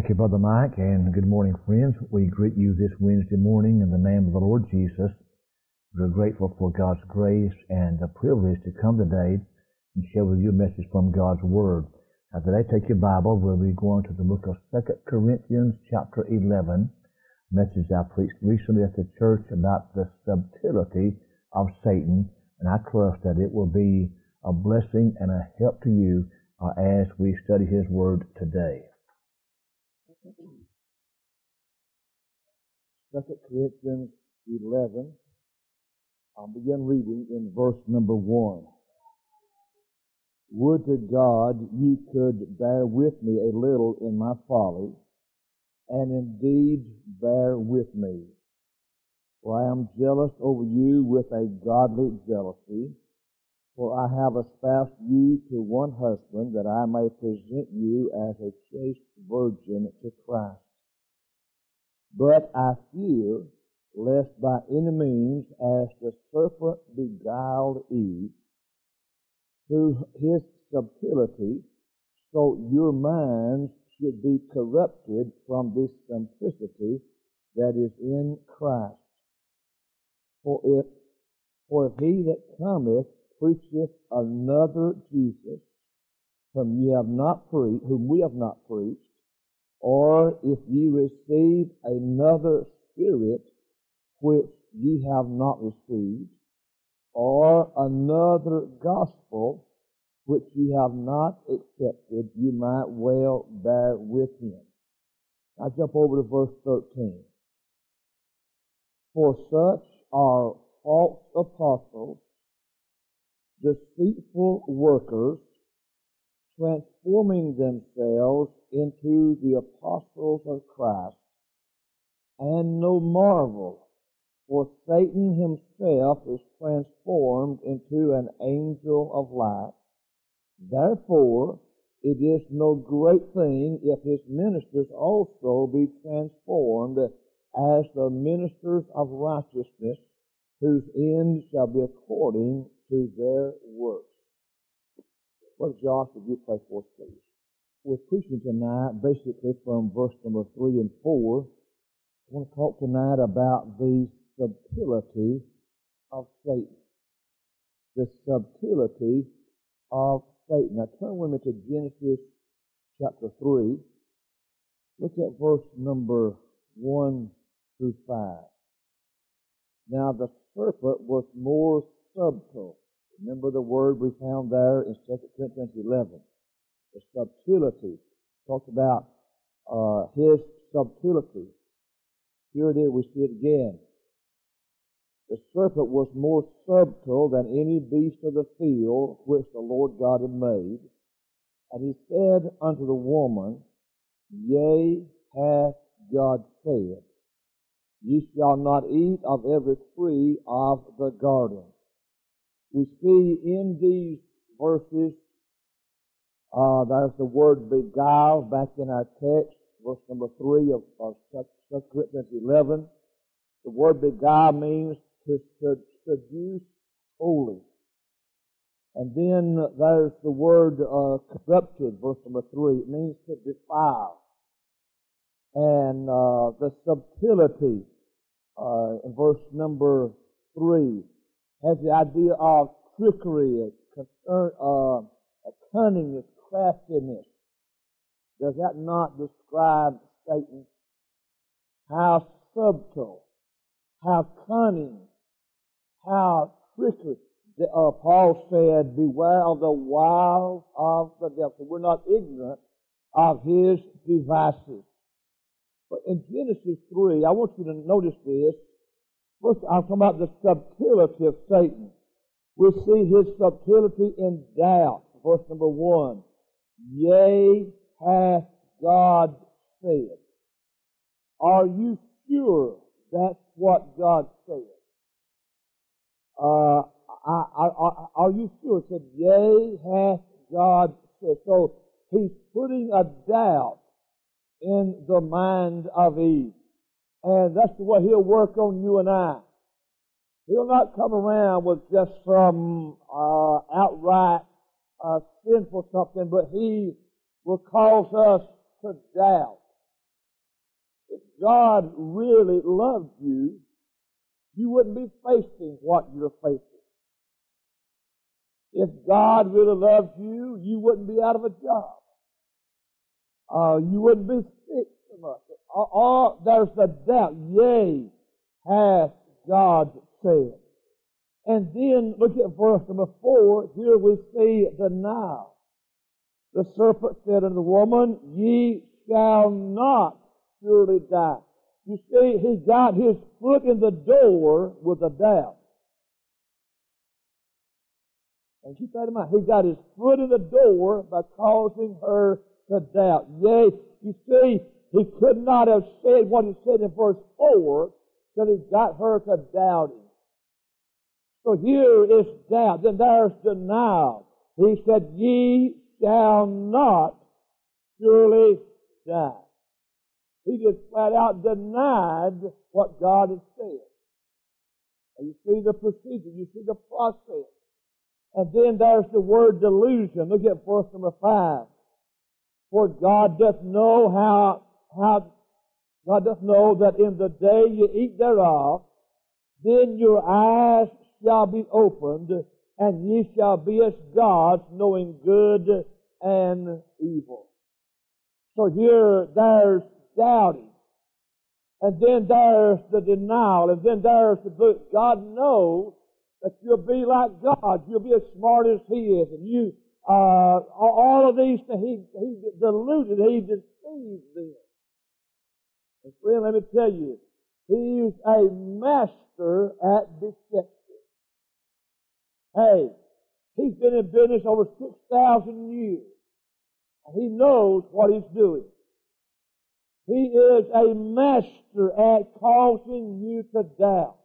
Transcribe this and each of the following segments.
Thank you, Brother Mike, and good morning, friends. We greet you this Wednesday morning in the name of the Lord Jesus. We're grateful for God's grace and the privilege to come today and share with you a message from God's Word. Now today, take your Bible. We'll be going to the book of 2 Corinthians chapter 11, message I preached recently at the church about the subtlety of Satan, and I trust that it will be a blessing and a help to you uh, as we study His Word today. Second Corinthians 11. I'll begin reading in verse number 1. Would to God ye could bear with me a little in my folly, and indeed bear with me. For I am jealous over you with a godly jealousy, for I have espoused you to one husband, that I may present you as a chaste virgin to Christ. But I fear lest by any means, as the serpent beguiled Eve, through his subtlety, so your minds should be corrupted from this simplicity that is in Christ. For if, for if he that cometh preacheth another Jesus, whom ye have not preached, whom we have not preached, or if ye receive another spirit which ye have not received, or another gospel which ye have not accepted, you might well bear with him. I jump over to verse 13. For such are false apostles, deceitful workers, transforming themselves into the apostles of Christ. And no marvel, for Satan himself is transformed into an angel of light. Therefore, it is no great thing if his ministers also be transformed as the ministers of righteousness, whose end shall be according to their works. Brother Josh, would you pray for us, please? We're preaching tonight basically from verse number three and four. I want to talk tonight about the subtlety of Satan. The subtlety of Satan. Now turn with me to Genesis chapter 3. Look at verse number 1 through 5. Now the serpent was more subtle. Remember the word we found there in 2 Corinthians 11. The subtlety. Talked about uh, his subtlety. Here it is, we see it again. The serpent was more subtle than any beast of the field which the Lord God had made. And he said unto the woman, Yea, hath God said, Ye shall not eat of every tree of the garden. We see in these verses, uh, there's the word beguile back in our text, verse number 3 of, of 2 Corinthians 11. The word beguile means to seduce wholly. And then there's the word uh, corrupted, verse number three. It means to defile. And uh, the subtlety uh, in verse number three has the idea of trickery, concern, uh, cunningness, craftiness. Does that not describe Satan? How subtle, how cunning, how tricky. Uh, Paul said, beware of the wiles of the devil. So we're not ignorant of his devices. But in Genesis 3, I want you to notice this. First, I'm talking about the subtlety of Satan. We see his subtlety in doubt. Verse number 1. Yea, hath God said. Are you sure that's what God said? uh, I, I, I, are you sure? It said, yea, hath God said. So he's putting a doubt in the mind of Eve. And that's the way he'll work on you and I. He'll not come around with just some uh, outright uh, sinful something, but he will cause us to doubt. If God really loved you, you wouldn't be facing what you're facing. If God really loved you, you wouldn't be out of a job. Uh, you wouldn't be sick so much. All, there's the doubt. Yea, hath God said. And then look at verse number four. Here we see the now. The serpent said unto the woman, Ye shall not surely die. You see, he got his foot in the door with a doubt. And keep that in mind. He got his foot in the door by causing her to doubt. Yea, you see, he could not have said what he said in verse 4 till he got her to doubting. So here is doubt. Then there's denial. He said, Ye shall not surely die. He just flat out denied what God had said. And you see the procedure, you see the process. And then there's the word delusion. Look at verse number five. For God doth know how, how, God doth know that in the day you eat thereof, then your eyes shall be opened, and ye shall be as gods, knowing good and evil. So here, there's doubting. And then there's the denial, and then there's the, book. God knows that you'll be like God. You'll be as smart as He is. And you, uh, all of these things, He, He deluded, He deceived. And friend, let me tell you, he is a master at deception. Hey, He's been in business over 6,000 years. And He knows what He's doing. He is a master at causing you to doubt.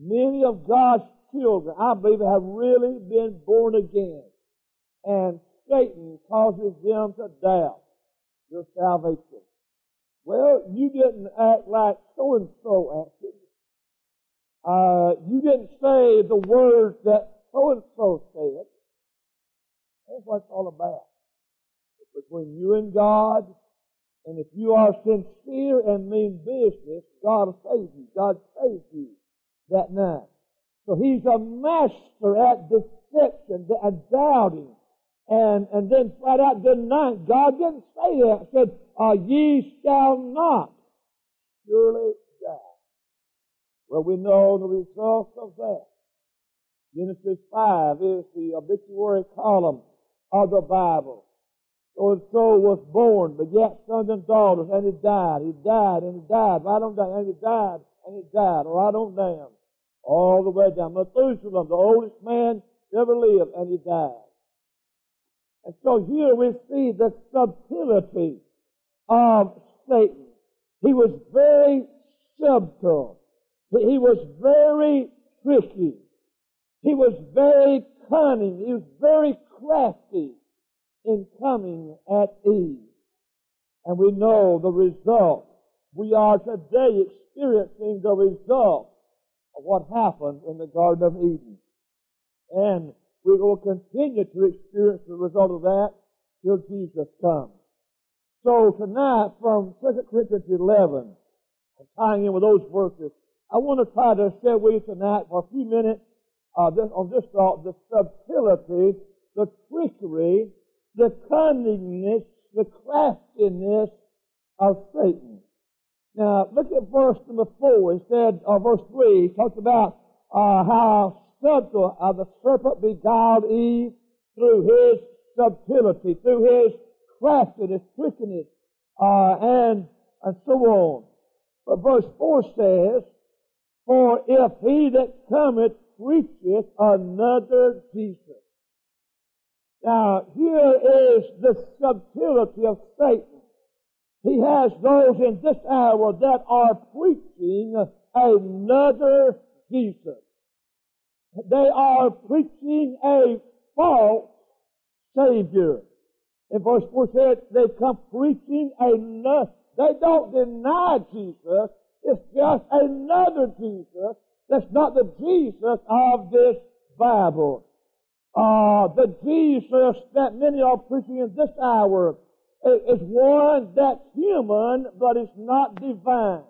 Many of God's children, I believe, have really been born again. And Satan causes them to doubt your salvation. Well, you didn't act like so and so acted. Uh, you didn't say the words that so and so said. That's what it's all about. It's between you and God. And if you are sincere and mean business, God will save you. God saves you that night. So he's a master at deception and doubting. And, and then flat out denying. God didn't say that. He said, uh, ye shall not surely die. Well, we know the result of that. Genesis 5 is the obituary column of the Bible. So and so was born, begat sons and daughters, and he died. He died, and he died, right on down, and he died, and he died, right on down all the way down. Methuselah, the oldest man ever lived, and he died. And so here we see the subtlety of Satan. He was very subtle. He was very tricky. He was very cunning. He was very crafty in coming at Eve. And we know the result. We are today experiencing the result of what happened in the Garden of Eden. And we will continue to experience the result of that till Jesus comes. So tonight from 2 Corinthians 11, and tying in with those verses, I want to try to share with you tonight for a few minutes uh, this, on this thought, the subtlety, the trickery, the cunningness, the craftiness of Satan. Now, look at verse number four. Instead of verse three, he talks about uh, how subtle uh, the serpent beguiled Eve through his subtlety, through his craftiness, trickiness, uh, and and so on. But verse four says, "For if he that cometh preacheth another Jesus." Now, here is the subtlety of Satan. He has those in this hour that are preaching another Jesus. They are preaching a false Savior. In verse 4 said, they come preaching another, they don't deny Jesus, it's just another Jesus that's not the Jesus of this Bible. Uh, the Jesus that many are preaching in this hour is one that's human, but it's not divine.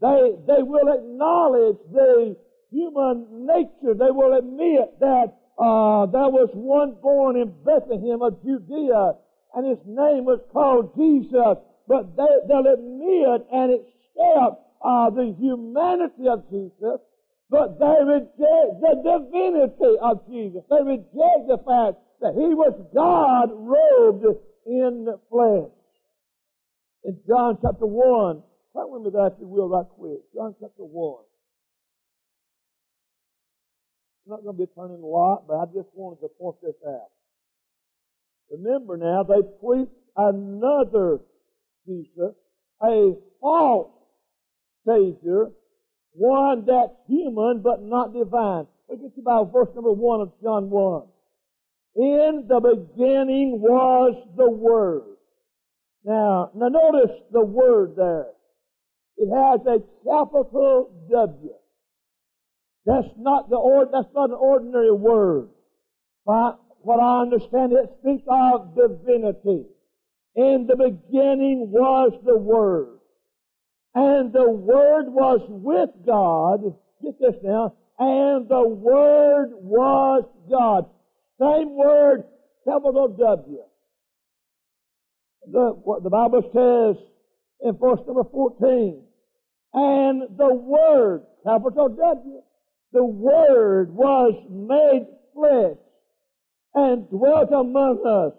They, they will acknowledge the human nature. They will admit that uh, there was one born in Bethlehem of Judea, and his name was called Jesus. But they, they'll admit and accept uh, the humanity of Jesus, but they reject the divinity of Jesus. They reject the fact that he was God robed in flesh. In John chapter 1, turn with me there if you will right quick. John chapter 1. I'm not going to be turning a lot, but I just wanted to point this out. Remember now, they preached another Jesus, a false Savior, one that's human but not divine. Look at about verse number 1 of John 1. In the beginning was the Word. Now, now notice the word there. It has a capital W. That's not the or, that's not an ordinary word. But what I understand, it speaks of divinity. In the beginning was the Word. And the Word was with God. Get this now. And the Word was God. Same word, capital W. The, what the Bible says in verse number 14. And the Word, capital W, the Word was made flesh and dwelt among us.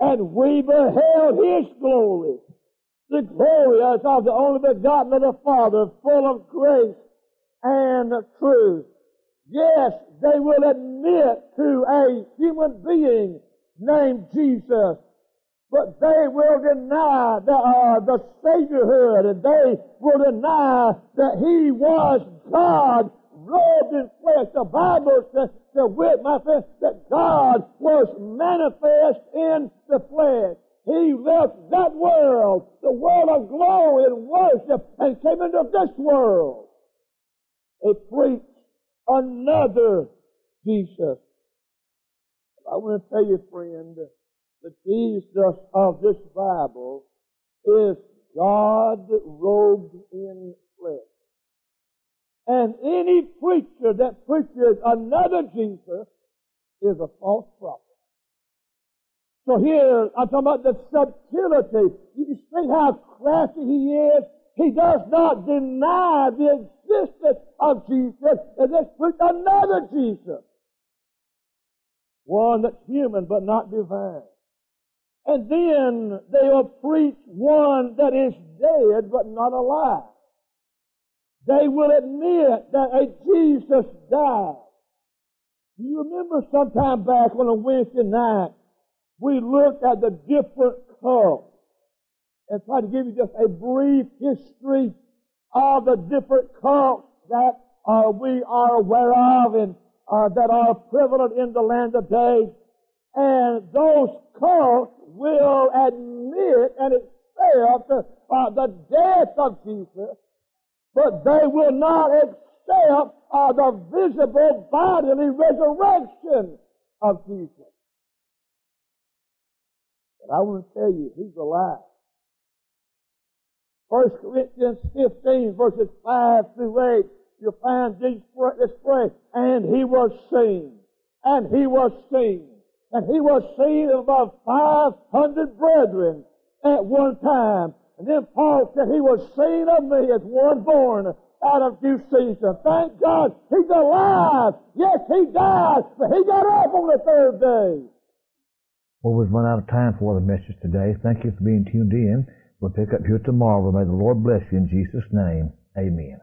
And we beheld His glory. The glory as of the only begotten of the Father, full of grace and truth. Yes, they will admit to a human being named Jesus, but they will deny the, uh, the Saviorhood, and they will deny that He was God robed in flesh. The Bible says, to wit, my friend, that God was manifest in the flesh. He left that world, the world of glory and worship, and came into this world. He preached another Jesus. I want to tell you, friend, the Jesus of this Bible is God robed in. And any preacher that preaches another Jesus is a false prophet. So here, I'm talking about the subtlety. You see how crafty he is? He does not deny the existence of Jesus, and let's preach another Jesus. One that's human but not divine. And then they will preach one that is dead but not alive. They will admit that a Jesus died. Do you remember sometime back on a Wednesday night, we looked at the different cults and tried to give you just a brief history of the different cults that uh, we are aware of and uh, that are prevalent in the land today. And those cults will admit and accept uh, the death of Jesus but they will not accept uh, the visible bodily resurrection of Jesus. But I want to tell you, He's alive. 1 Corinthians 15 verses 5 through 8, you'll find this phrase, and He was seen, and He was seen, and He was seen of about 500 brethren at one time. And then Paul said he was seen of me as one born out of due season. Thank God he's alive. Yes, he died, but he got up on the third day. Well, we've run out of time for the message today. Thank you for being tuned in. We'll pick up here tomorrow. May the Lord bless you in Jesus' name. Amen.